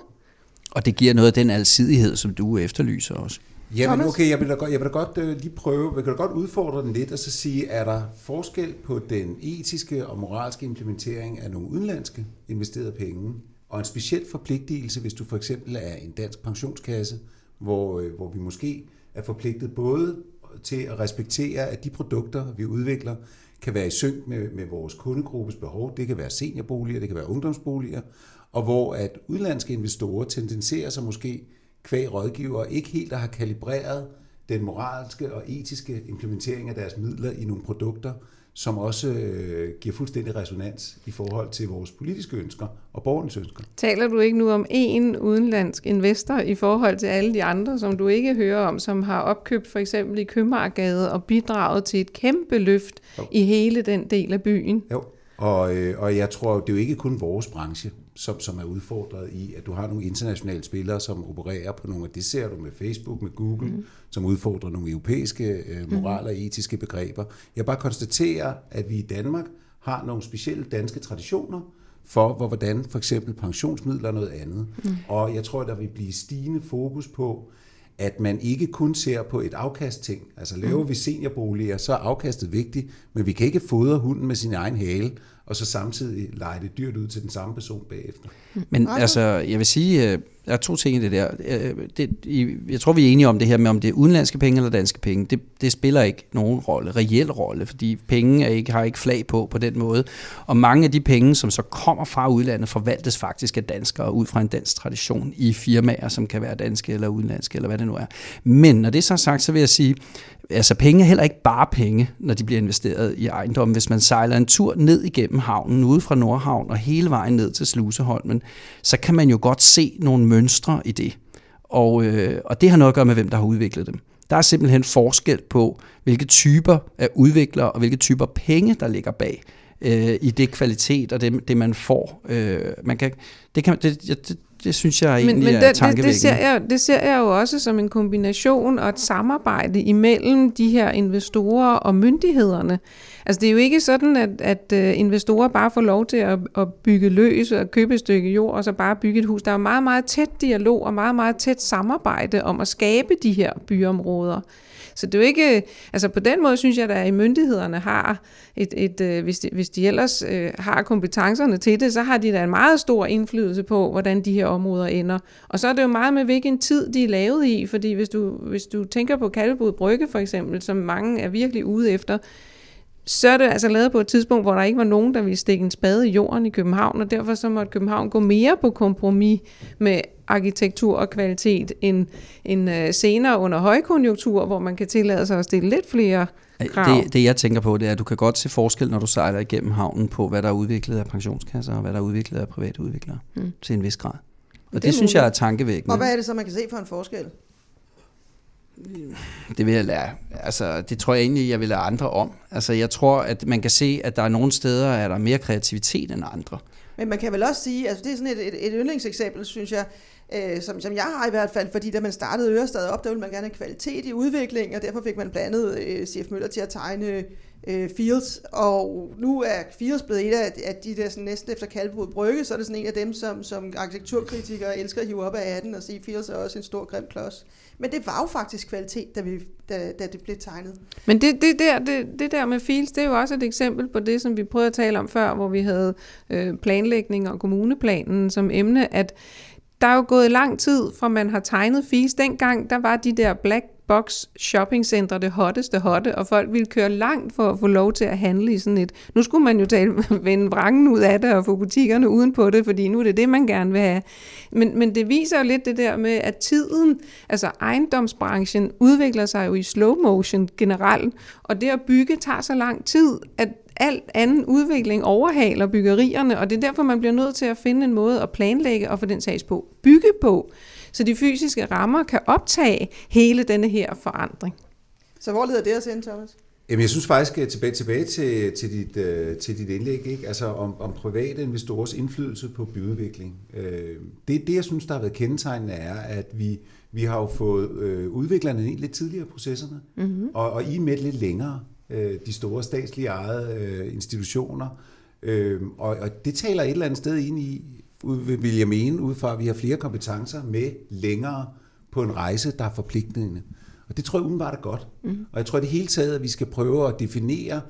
Og det giver noget af den alsidighed, som du efterlyser også. Jamen Thomas? okay, jeg vil da godt, jeg vil da godt øh, lige prøve, jeg kan da godt udfordre den lidt og så sige, er der forskel på den etiske og moralske implementering af nogle udenlandske investerede penge, og en speciel forpligtelse, hvis du for eksempel er en dansk pensionskasse, hvor, øh, hvor vi måske er forpligtet både til at respektere, at de produkter, vi udvikler, kan være i synk med, med vores kundegruppes behov. Det kan være seniorboliger, det kan være ungdomsboliger, og hvor at udlandske investorer tendenserer sig måske kvæg rådgiver ikke helt har kalibreret den moralske og etiske implementering af deres midler i nogle produkter, som også øh, giver fuldstændig resonans i forhold til vores politiske ønsker og borgernes ønsker. Taler du ikke nu om én udenlandsk investor i forhold til alle de andre, som du ikke hører om, som har opkøbt for eksempel i Købmagergade og bidraget til et kæmpe løft Jo. i hele den del af byen? Jo, og, øh, og jeg tror, det er jo ikke kun vores branche, som, som er udfordret i, at du har nogle internationale spillere, som opererer på nogle af det, ser du med Facebook, med Google, mm. som udfordrer nogle europæiske øh, moral- og etiske begreber. Jeg bare konstaterer, at vi i Danmark har nogle specielle danske traditioner for, hvor, hvordan for eksempel pensionsmidler er noget andet. Mm. Og jeg tror, der vil blive stigende fokus på, at man ikke kun ser på et afkastting. Altså laver vi seniorboliger, så er afkastet vigtigt, men vi kan ikke fodre hunden med sin egen hale, og så samtidig lege det dyrt ud til den samme person bagefter. Men altså, jeg vil sige, øh, der er to ting i det der. Øh, det, i- jeg tror, vi er enige om det her med, om det er udenlandske penge eller danske penge. Det, det spiller ikke nogen rolle, reel rolle, fordi penge er ikke, har ikke flag på på den måde. Og mange af de penge, som så kommer fra udlandet, forvaltes faktisk af danskere ud fra en dansk tradition i firmaer, som kan være danske eller udenlandske, eller hvad det nu er. Men når det så sagt, så vil jeg sige, altså penge er heller ikke bare penge, når de bliver investeret i ejendom. Hvis man sejler en tur ned igennem havnen, ude fra Nordhavn og hele vejen ned til Sluseholmen, så kan man jo godt se nogle mønstre i det. Og, øh, og det har noget at gøre med, hvem der har udviklet dem. Der er simpelthen forskel på, hvilke typer af udviklere og hvilke typer penge, der ligger bag øh, i det kvalitet og det, det man får. Øh, man kan, det, kan, det, det, det, det synes jeg egentlig Men, men er det, det, tankevækkende. det, ser jeg, det ser jeg jo også som en kombination og et samarbejde imellem de her investorer og myndighederne. Altså det er jo ikke sådan, at, at øh, investorer bare får lov til at, at bygge løs og købe et stykke jord og så bare bygge et hus. Der er meget, meget tæt dialog og meget, meget tæt samarbejde om at skabe de her byområder. Så det er jo ikke, altså på den måde synes jeg, at i myndighederne har et, et øh, hvis, de, hvis de ellers øh, har kompetencerne til det, så har de da en meget stor indflydelse på, hvordan de her områder ender. Og så er det jo meget med, hvilken tid de er lavet i, fordi hvis du, hvis du tænker på Kalvebod Brygge for eksempel, som mange er virkelig ude efter, så er det altså lavet på et tidspunkt, hvor der ikke var nogen, der ville stikke en spade i jorden i København, og derfor så måtte København gå mere på kompromis med arkitektur og kvalitet end, end øh, senere under højkonjunktur, hvor man kan tillade sig at stille lidt flere krav. Det, det jeg tænker på, det er, at du kan godt se forskel, når du sejler igennem havnen på, hvad der er udviklet af pensionskasser og hvad der er udviklet af private udviklere mm. til en vis grad. Og det, det synes jeg er tankevækkende. Og hvad er det så, man kan se for en forskel? Det vil jeg lære. Altså, det tror jeg egentlig, jeg vil lade andre om. Altså, jeg tror, at man kan se, at der er nogle steder, er der mere kreativitet end andre. Men man kan vel også sige, altså det er sådan et, et, et yndlingseksempel, synes jeg, øh, som, som jeg har i hvert fald, fordi da man startede Ørestad op, der ville man gerne have kvalitet i udviklingen, og derfor fik man blandet øh, C.F. Møller til at tegne øh, Fields, og nu er Fields blevet et af, af de der sådan, næsten efter Kalvebod Brygge, så er det sådan en af dem, som, som arkitekturkritikere elsker at hive op af hatten og sige, Fields er også en stor grim klods. Men det var jo faktisk kvalitet, da, vi, da, da det blev tegnet. Men det, det, der, det, det der med fields, det er jo også et eksempel på det, som vi prøvede at tale om før, hvor vi havde øh, planlægning og kommuneplanen som emne, at der er jo gået lang tid, fra man har tegnet fields. Dengang, der var de der black box shoppingcenter det hotteste hotte, og folk ville køre langt for at få lov til at handle i sådan et. Nu skulle man jo tale, vende vrangen ud af det og få butikkerne uden på det, fordi nu er det det, man gerne vil have. Men, men det viser jo lidt det der med, at tiden, altså ejendomsbranchen, udvikler sig jo i slow motion generelt, og det at bygge tager så lang tid, at alt anden udvikling overhaler byggerierne, og det er derfor, man bliver nødt til at finde en måde at planlægge og for den sags på bygge på, så de fysiske rammer kan optage hele denne her forandring. Så hvor leder det os hen, Thomas? Jamen, jeg synes faktisk, at tilbage, tilbage til, til, dit, øh, til dit indlæg, ikke? Altså om, om private investorers indflydelse på byudvikling. Øh, det, det, jeg synes, der har været kendetegnende, er, at vi, vi har jo fået øh, udviklerne ind lidt tidligere i processerne, mm-hmm. og, og I er med lidt længere, øh, de store statslige ejede øh, institutioner. Øh, og, og det taler et eller andet sted ind i, vil jeg mene, ud fra, at vi har flere kompetencer med længere på en rejse, der er forpligtende. Og det tror jeg umiddelbart er godt. Mm. Og jeg tror i det hele taget, at vi skal prøve at definere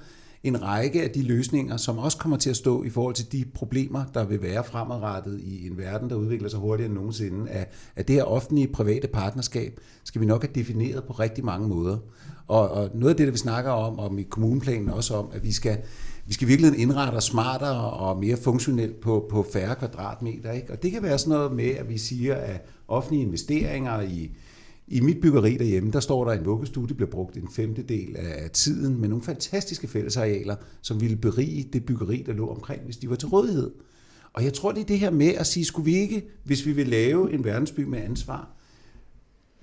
en række af de løsninger, som også kommer til at stå i forhold til de problemer, der vil være fremadrettet i en verden, der udvikler sig hurtigere end nogensinde. At, at det her offentlige private partnerskab skal vi nok have defineret på rigtig mange måder. Og, og noget af det, der vi snakker om, om i kommuneplanen også om, at vi skal, vi skal virkelig indrette os smartere og mere funktionelt på, på færre kvadratmeter. Ikke? Og det kan være sådan noget med, at vi siger, at offentlige investeringer i, i mit byggeri derhjemme, der står der en vuggestue, det bliver brugt en femtedel af tiden med nogle fantastiske fællesarealer, som ville berige det byggeri, der lå omkring, hvis de var til rådighed. Og jeg tror, det er det her med at sige, skulle vi ikke, hvis vi vil lave en verdensby med ansvar,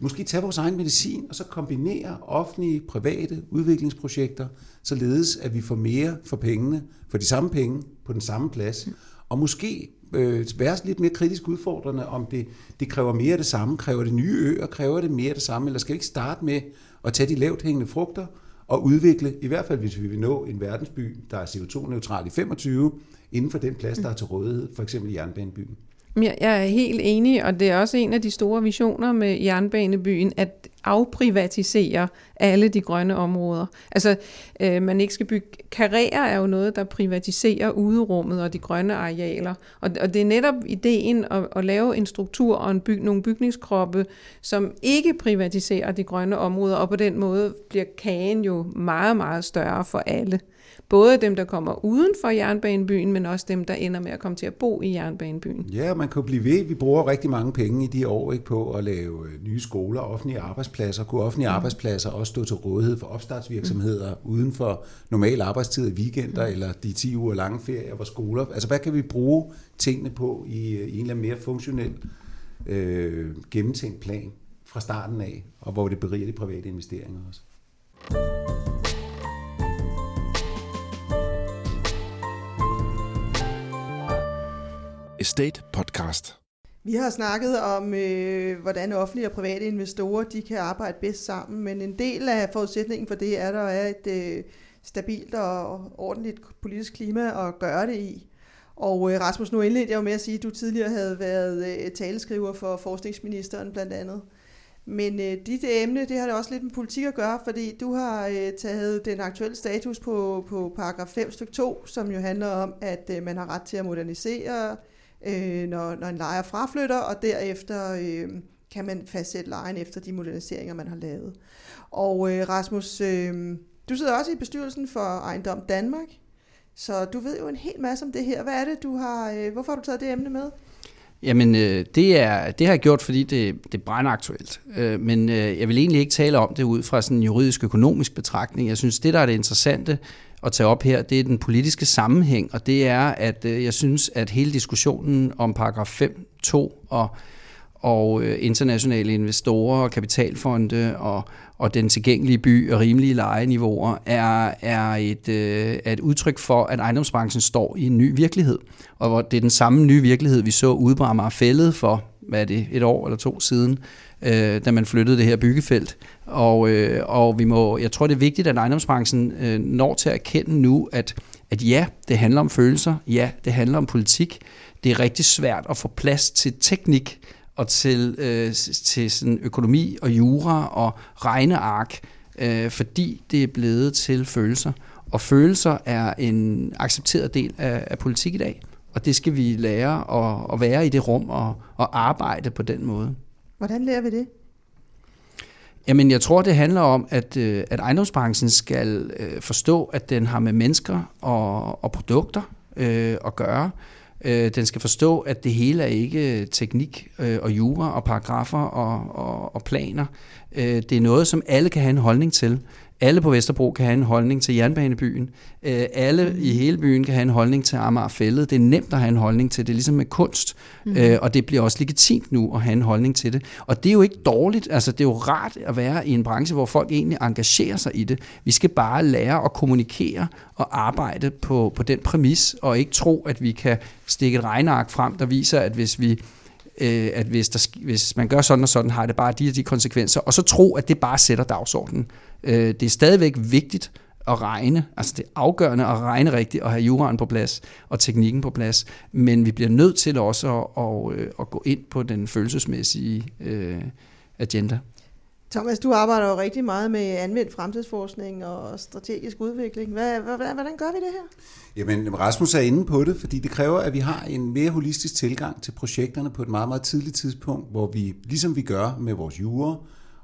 måske tage vores egen medicin og så kombinere offentlige, private udviklingsprojekter, således at vi får mere for pengene, for de samme penge på den samme plads, og måske øh, være lidt mere kritisk udfordrende, om det, det kræver mere af det samme, kræver det nye øer, kræver det mere af det samme, eller skal vi ikke starte med at tage de lavt hængende frugter og udvikle, i hvert fald hvis vi vil nå en verdensby, der er CO2-neutral i 25, inden for den plads, der er til rådighed, for eksempel jernbanebyen. Jeg er helt enig, og det er også en af de store visioner med jernbanebyen, at afprivatisere alle de grønne områder. Altså, øh, man ikke skal bygge... Karrierer er jo noget, der privatiserer uderummet og de grønne arealer. Og, og det er netop ideen at, at lave en struktur og en byg, nogle bygningskroppe, som ikke privatiserer de grønne områder, og på den måde bliver kagen jo meget, meget større for alle. Både dem, der kommer uden for jernbanebyen, men også dem, der ender med at komme til at bo i jernbanebyen. Ja, man kan blive ved. Vi bruger rigtig mange penge i de år ikke, på at lave øh, nye skoler, offentlige arbejdspladser. Kunne offentlige mm. arbejdspladser også stå til rådighed for opstartsvirksomheder mm. uden for normal arbejdstid i weekender mm. eller de 10 uger lange ferier, hvor skoler... Altså, hvad kan vi bruge tingene på i, i en eller anden mere funktionel, øh, gennemtænkt plan fra starten af, og hvor det beriger de private investeringer også? Estate Podcast. Vi har snakket om, øh, hvordan offentlige og private investorer de kan arbejde bedst sammen, men en del af forudsætningen for det er, at der er et øh, stabilt og ordentligt politisk klima at gøre det i. Og øh, Rasmus, nu indledte jeg jo med at sige, at du tidligere havde været øh, taleskriver for forskningsministeren blandt andet. Men øh, dit emne, det har det også lidt med politik at gøre, fordi du har øh, taget den aktuelle status på, på paragraf 5 stykke 2, som jo handler om, at øh, man har ret til at modernisere øh, når, når en lejer fraflytter, og derefter øh, kan man fastsætte lejen efter de moderniseringer, man har lavet. Og øh, Rasmus, øh, du sidder også i bestyrelsen for Ejendom Danmark, så du ved jo en hel masse om det her. Hvad er det, du har, øh, hvorfor har du taget det emne med? Jamen, øh, det, er, det har jeg gjort, fordi det, det er brændaktuelt. Øh, men øh, jeg vil egentlig ikke tale om det ud fra sådan en juridisk-økonomisk betragtning. Jeg synes, det, der er det interessante, at tage op her, det er den politiske sammenhæng, og det er, at øh, jeg synes, at hele diskussionen om paragraf 5, 2 og, og øh, internationale investorer og kapitalfonde og, og den tilgængelige by og rimelige lejeniveauer er, er, et, øh, er et udtryk for, at ejendomsbranchen står i en ny virkelighed. Og hvor det er den samme nye virkelighed, vi så ude på Amager for hvad er det, et år eller to siden, øh, da man flyttede det her byggefelt. Og, øh, og vi må, jeg tror, det er vigtigt, at ejendomsbranchen øh, når til at erkende nu, at, at ja, det handler om følelser, ja, det handler om politik. Det er rigtig svært at få plads til teknik og til, øh, til sådan økonomi og jura og regneark, øh, fordi det er blevet til følelser. Og følelser er en accepteret del af, af politik i dag. Og det skal vi lære at, at være i det rum og, og arbejde på den måde. Hvordan lærer vi det? Jamen, jeg tror, det handler om, at, øh, at ejendomsbranchen skal øh, forstå, at den har med mennesker og, og produkter øh, at gøre. Øh, den skal forstå, at det hele er ikke teknik øh, og jura og paragrafer og, og, og planer. Øh, det er noget, som alle kan have en holdning til. Alle på Vesterbro kan have en holdning til jernbanebyen. Øh, alle i hele byen kan have en holdning til Amagerfællet. Det er nemt at have en holdning til det, ligesom med kunst. Mm. Øh, og det bliver også legitimt nu at have en holdning til det. Og det er jo ikke dårligt. Altså, det er jo rart at være i en branche, hvor folk egentlig engagerer sig i det. Vi skal bare lære at kommunikere og arbejde på, på den præmis, og ikke tro, at vi kan stikke et regneark frem, der viser, at hvis vi øh, at hvis, der, hvis man gør sådan og sådan, har det bare de og de konsekvenser, og så tro, at det bare sætter dagsordenen. Øh, det er stadigvæk vigtigt at regne, altså det er afgørende at regne rigtigt og have juraen på plads og teknikken på plads, men vi bliver nødt til også at, at, øh, at gå ind på den følelsesmæssige øh, agenda. Thomas, du arbejder jo rigtig meget med anvendt fremtidsforskning og strategisk udvikling. Hvad, hvordan, hvordan gør vi det her? Jamen, Rasmus er inde på det, fordi det kræver, at vi har en mere holistisk tilgang til projekterne på et meget, meget tidligt tidspunkt, hvor vi, ligesom vi gør med vores jure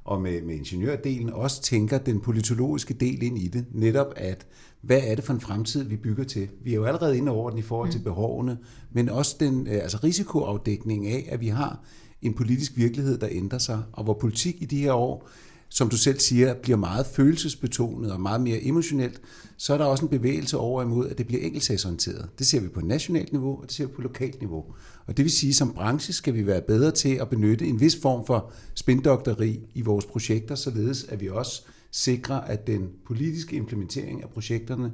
og med, med ingeniørdelen, også tænker den politologiske del ind i det. Netop at, hvad er det for en fremtid, vi bygger til? Vi er jo allerede inde over den i forhold til mm. behovene, men også den øh, altså risikoafdækning af, at vi har en politisk virkelighed, der ændrer sig, og hvor politik i de her år, som du selv siger, bliver meget følelsesbetonet og meget mere emotionelt, så er der også en bevægelse over imod, at det bliver enkeltsagsorienteret. Det ser vi på nationalt niveau, og det ser vi på lokalt niveau. Og det vil sige, at som branche skal vi være bedre til at benytte en vis form for spindokteri i vores projekter, således at vi også sikrer, at den politiske implementering af projekterne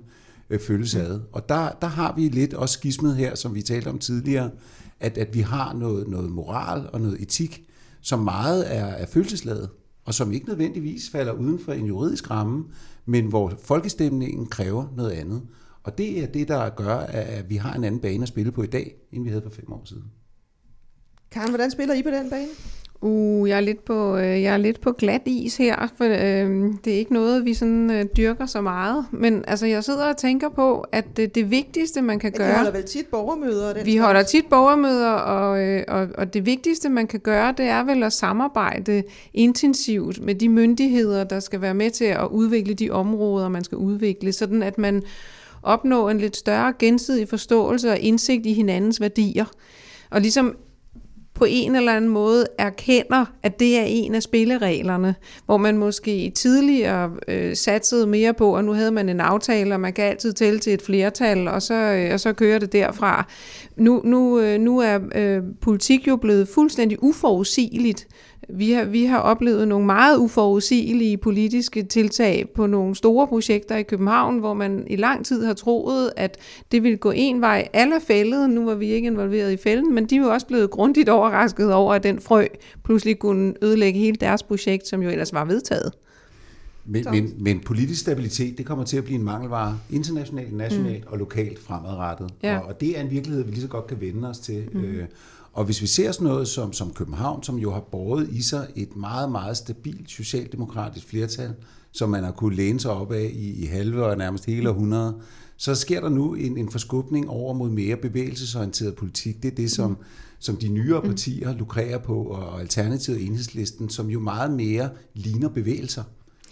øh, følges ad. Og der, der har vi lidt også skismet her, som vi talte om tidligere, at, at vi har noget, noget moral og noget etik, som meget er, er følelsesladet, og som ikke nødvendigvis falder uden for en juridisk ramme, men hvor folkestemningen kræver noget andet. Og det er det, der gør, at vi har en anden bane at spille på i dag, end vi havde for fem år siden. Karen, hvordan spiller I på den bane? Uh, jeg er lidt på, øh, jeg er lidt på glat is her, for øh, det er ikke noget, vi sådan øh, dyrker så meget. Men altså, jeg sidder og tænker på, at det, det vigtigste, man kan Ja, gøre... de holder vel tit borgermøder? Den Vi slags. holder tit borgermøder, og, øh, og, og det vigtigste, man kan gøre, det er vel at samarbejde intensivt med de myndigheder, der skal være med til at udvikle de områder, man skal udvikle, sådan at man opnår en lidt større gensidig forståelse og indsigt i hinandens værdier. Og ligesom på en eller anden måde erkender, at det er en af spillereglerne, hvor man måske tidligere øh, satsede mere på, og nu havde man en aftale, og man kan altid tælle til et flertal, og så, øh, og så kører det derfra. Nu, nu, øh, nu er øh, politik jo blevet fuldstændig uforudsigeligt. Vi har, vi har oplevet nogle meget uforudsigelige politiske tiltag på nogle store projekter i København, hvor man i lang tid har troet, at det ville gå en vej. Alle nu var vi ikke involveret i fælden, men de er jo også blevet grundigt overrasket over, at den frø pludselig kunne ødelægge hele deres projekt, som jo ellers var vedtaget. Men, men, men politisk stabilitet, det kommer til at blive en mangelvare internationalt, nationalt mm. og lokalt fremadrettet. Ja. Og, og det er en virkelighed, vi lige så godt kan vende os til. Mm. Øh, og hvis vi ser sådan noget som, som København, som jo har båret i sig et meget, meget stabilt socialdemokratisk flertal, som man har kunne læne sig op af i, i halve og nærmest hele århundrede, så sker der nu en, en forskubning over mod mere bevægelsesorienteret politik. Det er det, som, som de nyere partier lukrerer på, og Alternativet og Enhedslisten, som jo meget mere ligner bevægelser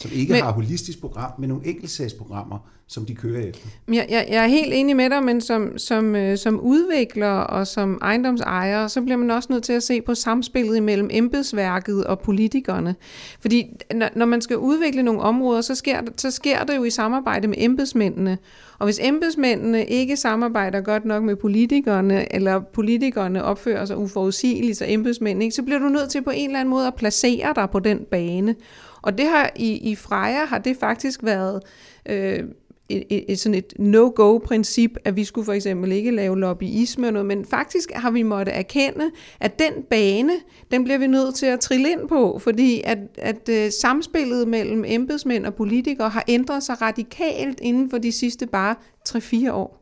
som ikke Men- har holistisk program, men nogle enkeltsagsprogrammer, som de kører efter. Jeg, jeg, jeg er helt enig med dig, men som, som, øh, som udvikler og som ejendomsejer, så bliver man også nødt til at se på samspillet imellem embedsværket og politikerne. Fordi når, når man skal udvikle nogle områder, så sker, det- så sker det jo i samarbejde med embedsmændene. Og hvis embedsmændene ikke samarbejder godt nok med politikerne, eller politikerne opfører sig uforudsigeligt, så embedsmændene ikke, så bliver du nødt til på en eller anden måde at placere dig på den bane. Og det har i, i Freja har det faktisk været øh, et, et, et, sådan et no-go-princip, at vi skulle for eksempel ikke lave lobbyisme og noget, men faktisk har vi måtte erkende, at den bane, den bliver vi nødt til at trille ind på, fordi at, at øh, samspillet mellem embedsmænd og politikere har ændret sig radikalt inden for de sidste bare 3-4 år.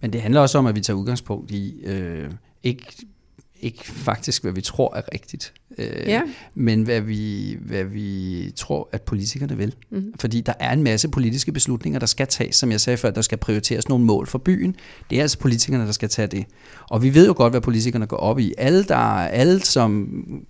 Men det handler også om, at vi tager udgangspunkt i, øh, ikke, ikke faktisk, hvad vi tror er rigtigt, øh, Ja. men hvad vi, hvad vi tror, at politikerne vil. Mm. Fordi der er en masse politiske beslutninger, der skal tages, som jeg sagde før, der skal prioriteres nogle mål for byen. Det er altså politikerne, der skal tage det. Og vi ved jo godt, hvad politikerne går op i. Alle, der, alle som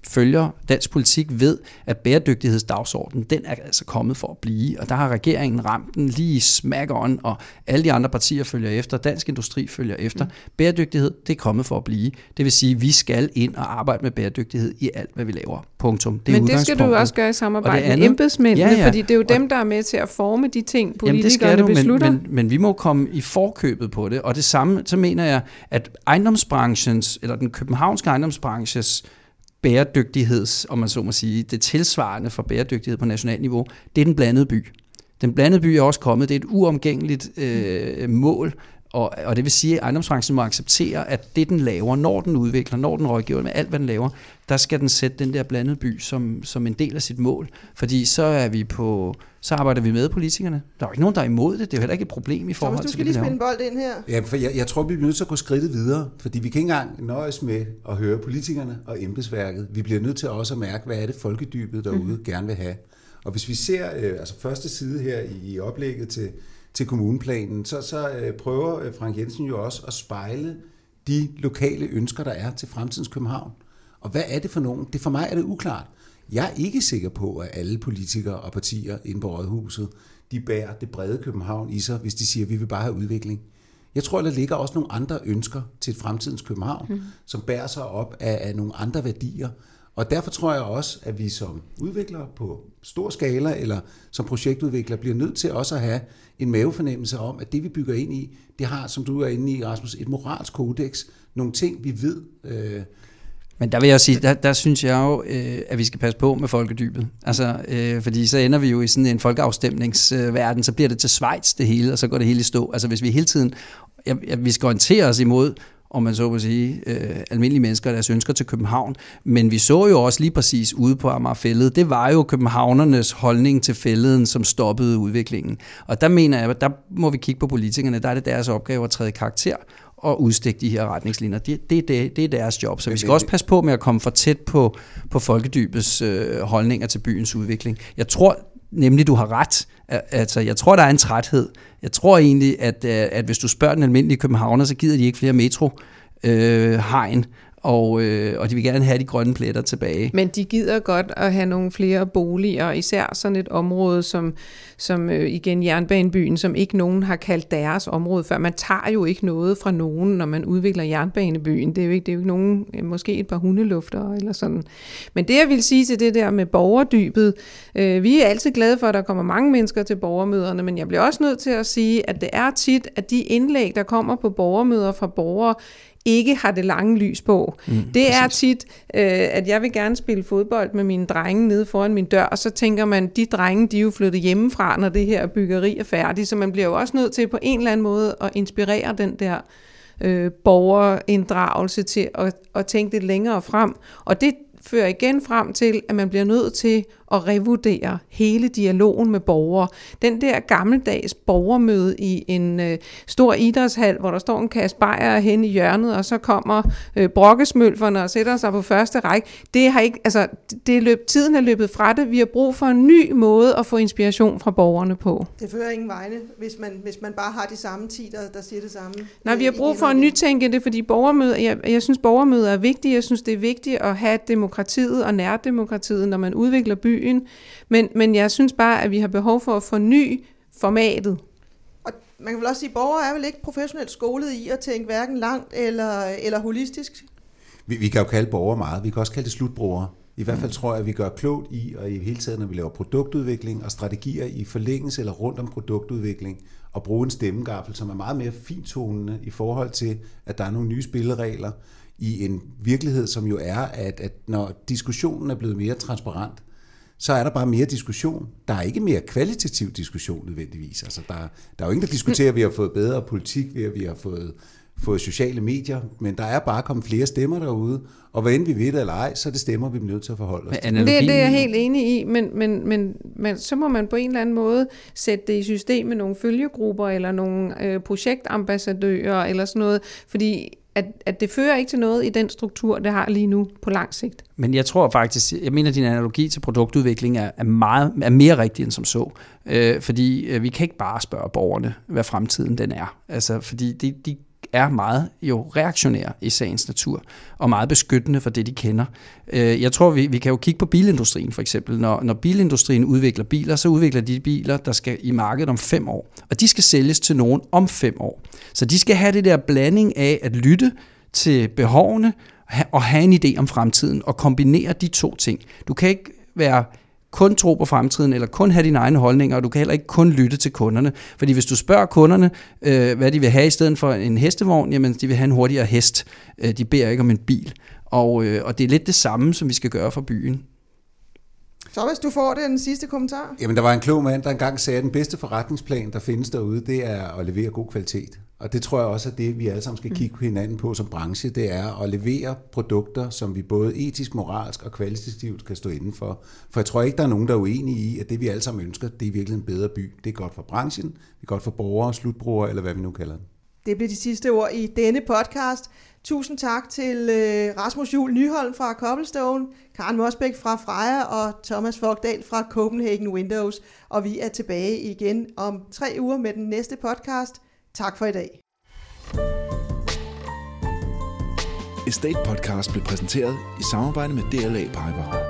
følger dansk politik, ved, at bæredygtighedsdagsordenen, den er altså kommet for at blive. Og der har regeringen ramt den lige smack on, og alle de andre partier følger efter, dansk industri følger efter. Mm. Bæredygtighed, det er kommet for at blive. Det vil sige, vi skal ind og arbejde med bæredygtighed i alt, hvad vi laver. Punktum. Det er Men det skal du også gøre i samarbejde det med andet- embedsmændene, Ja, ja. fordi det er jo dem, der er med til at forme de ting, Jamen det skal politikerne du, men, beslutter. men, men vi må komme i forkøbet på det, og det samme, så mener jeg, at ejendomsbranchens, eller den københavnske ejendomsbranches bæredygtigheds, om man så må sige, det tilsvarende for bæredygtighed på nationalt niveau, det er den blandede by. Den blandede by er også kommet, det er et uomgængeligt øh, mål, og, og det vil sige, at ejendomsbranchen må acceptere, at det den laver, når den udvikler, når den rådgiver med alt, hvad den laver, der skal den sætte den der blandede by som, som en del af sit mål. Fordi så er vi på, så arbejder vi med politikerne. Der er jo ikke nogen, der er imod det. Det er jo heller ikke et problem i Så forhold hvis du til skal det, lige spille en bold ind her. Ja, for jeg, jeg tror, vi bliver nødt til at gå skridtet videre, fordi vi kan ikke engang nøjes med at høre politikerne og embedsværket. Vi bliver nødt til også at mærke, hvad er det folkedybet derude mm. gerne vil have. Og hvis vi ser øh, altså første side her i, i oplægget til, til kommuneplanen, så, så øh, prøver øh, Frank Jensen jo også at spejle de lokale ønsker, der er til fremtidens København. Og hvad er det for nogen? Det for mig er det uklart. Jeg er ikke sikker på, at alle politikere og partier inde på Rådhuset, de bærer det brede København i sig, hvis de siger, at vi vil bare have udvikling. Jeg tror, der ligger også nogle andre ønsker til fremtidens København, mm. som bærer sig op af, af nogle andre værdier. Og derfor tror jeg også, at vi som udviklere på stor skala, eller som projektudviklere, bliver nødt til også at have en mavefornemmelse om, at det vi bygger ind i, det har, som du er inde i, Rasmus, et moralsk kodex. Nogle ting, vi ved. Øh, Men der vil jeg sige, der, der synes jeg jo, øh, at vi skal passe på med folkedybet. Altså, øh, fordi så ender vi jo i sådan en folkeafstemningsverden, så bliver det til Schweiz det hele, og så går det hele i stå. Altså hvis vi hele tiden, ja, ja, vi skal orientere os imod, om man så må sige, øh, almindelige mennesker og deres ønsker til København. Men vi så jo også lige præcis ude på Amagerfællet, det var jo københavnernes holdning til fælleden, som stoppede udviklingen. Og der mener jeg, der må vi kigge på politikerne, der er det deres opgave at træde karakter at udstikke de her retningslinjer. Det, det, det, det er deres job. Så vi skal også passe på med at komme for tæt på, på folkedybets øh, holdninger til byens udvikling. Jeg tror nemlig, du har ret. Altså, jeg tror, der er en træthed. Jeg tror egentlig, at, øh, at hvis du spørger den almindelige københavner, så gider de ikke flere metro øh, hegn og, øh, og de vil gerne have de grønne pletter tilbage. Men de gider godt at have nogle flere boliger, især sådan et område som, som øh, igen jernbanebyen, som ikke nogen har kaldt deres område før. Man tager jo ikke noget fra nogen, når man udvikler jernbanebyen. Det er jo ikke, det er jo ikke nogen, øh, måske et par hundelufter eller sådan. Men det jeg vil sige til det der med borgerdybet, øh, vi er altid glade for, at der kommer mange mennesker til borgermøderne, men jeg bliver også nødt til at sige, at det er tit, at de indlæg, der kommer på borgermøder fra borgere, ikke har det lange lys på. Mm, det præcis. er tit, øh, at jeg vil gerne spille fodbold med mine drenge nede foran min dør, og så tænker man, de drenge, de er jo flyttet hjemmefra, når det her byggeri er færdigt, så man bliver jo også nødt til på en eller anden måde at inspirere den der øh, borgerinddragelse til at, at tænke lidt længere frem. Og det fører igen frem til, at man bliver nødt til at revurdere hele dialogen med borgere. Den der gammeldags borgermøde i en øh, stor idrætshal, hvor der står en kasse bajer hen i hjørnet, og så kommer øh, brokkesmølferne og sætter sig på første række. Det har ikke, altså, det er løb, tiden er løbet fra det. Vi har brug for en ny måde at få inspiration fra borgerne på. Det fører ingen vegne, hvis man, hvis man bare har de samme 10, der, der siger det samme. Nej, vi har brug for at nytænke det, fordi borgermøder, jeg, jeg synes, borgermøder er vigtige. Jeg synes, det er vigtigt at have demokratiet og nærdemokratiet, når man udvikler by byen. Men, men jeg synes bare, at vi har behov for at forny formatet. Og man kan vel også sige, at borgere er vel ikke professionelt skolet i at tænke hverken langt eller, eller holistisk? Vi, vi kan jo kalde borgere meget. Vi kan også kalde det slutbrugere. I hvert fald tror jeg, at vi gør klogt i, og i hele tiden, når vi laver produktudvikling og strategier i forlængelse eller rundt om produktudvikling, og bruge en stemmegaffel, som er meget mere fintonende i forhold til, at der er nogle nye spilleregler i en virkelighed, som jo er, at, at når diskussionen er blevet mere transparent, så er der bare mere diskussion. Der er ikke mere kvalitativ diskussion nødvendigvis. Altså, der, der er jo ingen, der diskuterer, at vi har fået bedre politik, ved at vi har fået, fået sociale medier, men der er bare kommet flere stemmer derude, og hvad end vi ved det eller ej, så er det stemmer, vi er nødt til at forholde os til. Det, det er jeg helt enig i, men, men, men, men så må man på en eller anden måde sætte det i system med nogle følgegrupper, eller nogle øh, projektambassadører, eller sådan noget, fordi at, at det fører ikke til noget i den struktur, det har lige nu på lang sigt. Men jeg tror faktisk, jeg mener, at din analogi til produktudvikling er, er, meget, er mere rigtig end som så. Øh, fordi øh, vi kan ikke bare spørge borgerne, hvad fremtiden den er. Altså, fordi de, de er meget jo reaktionære i sagens natur, og meget beskyttende for det, de kender. Øh, jeg tror, vi, vi kan jo kigge på bilindustrien for eksempel. Når, når bilindustrien udvikler biler, så udvikler de biler, der skal i markedet om fem år. Og de skal sælges til nogen om fem år. Så de skal have det der blanding af at lytte til behovene og have en idé om fremtiden og kombinere de to ting. Du kan ikke være kun tro på fremtiden, eller kun have dine egne holdninger, og du kan heller ikke kun lytte til kunderne. Fordi hvis du spørger kunderne, øh, hvad de vil have i stedet for en hestevogn, jamen de vil have en hurtigere hest. Øh, de beder ikke om en bil. Og, øh, og det er lidt det samme, som vi skal gøre for byen. Så hvis du får det en sidste kommentar. Jamen, der var en klog mand, der engang sagde, at den bedste forretningsplan, der findes derude, det er at levere god kvalitet. Og det tror jeg også er det, vi alle sammen skal kigge på hinanden på som branche, det er at levere produkter, som vi både etisk, moralsk og kvalitativt kan stå inden for. For jeg tror ikke, der er nogen, der er uenige i, at det vi alle sammen ønsker, det er virkelig en bedre by. Det er godt for branchen, det er godt for borgere, slutbrugere, eller hvad vi nu kalder det. Det bliver de sidste ord i denne podcast. Tusind tak til øh, Rasmus Jul Nyholm fra Cobblestone, Karen Mosbæk fra Freja og Thomas Fogdal fra Copenhagen Windows. Og vi er tilbage igen om tre uger med den næste podcast. Tak for i dag. Estate Podcast blev præsenteret i samarbejde med DLA Piper.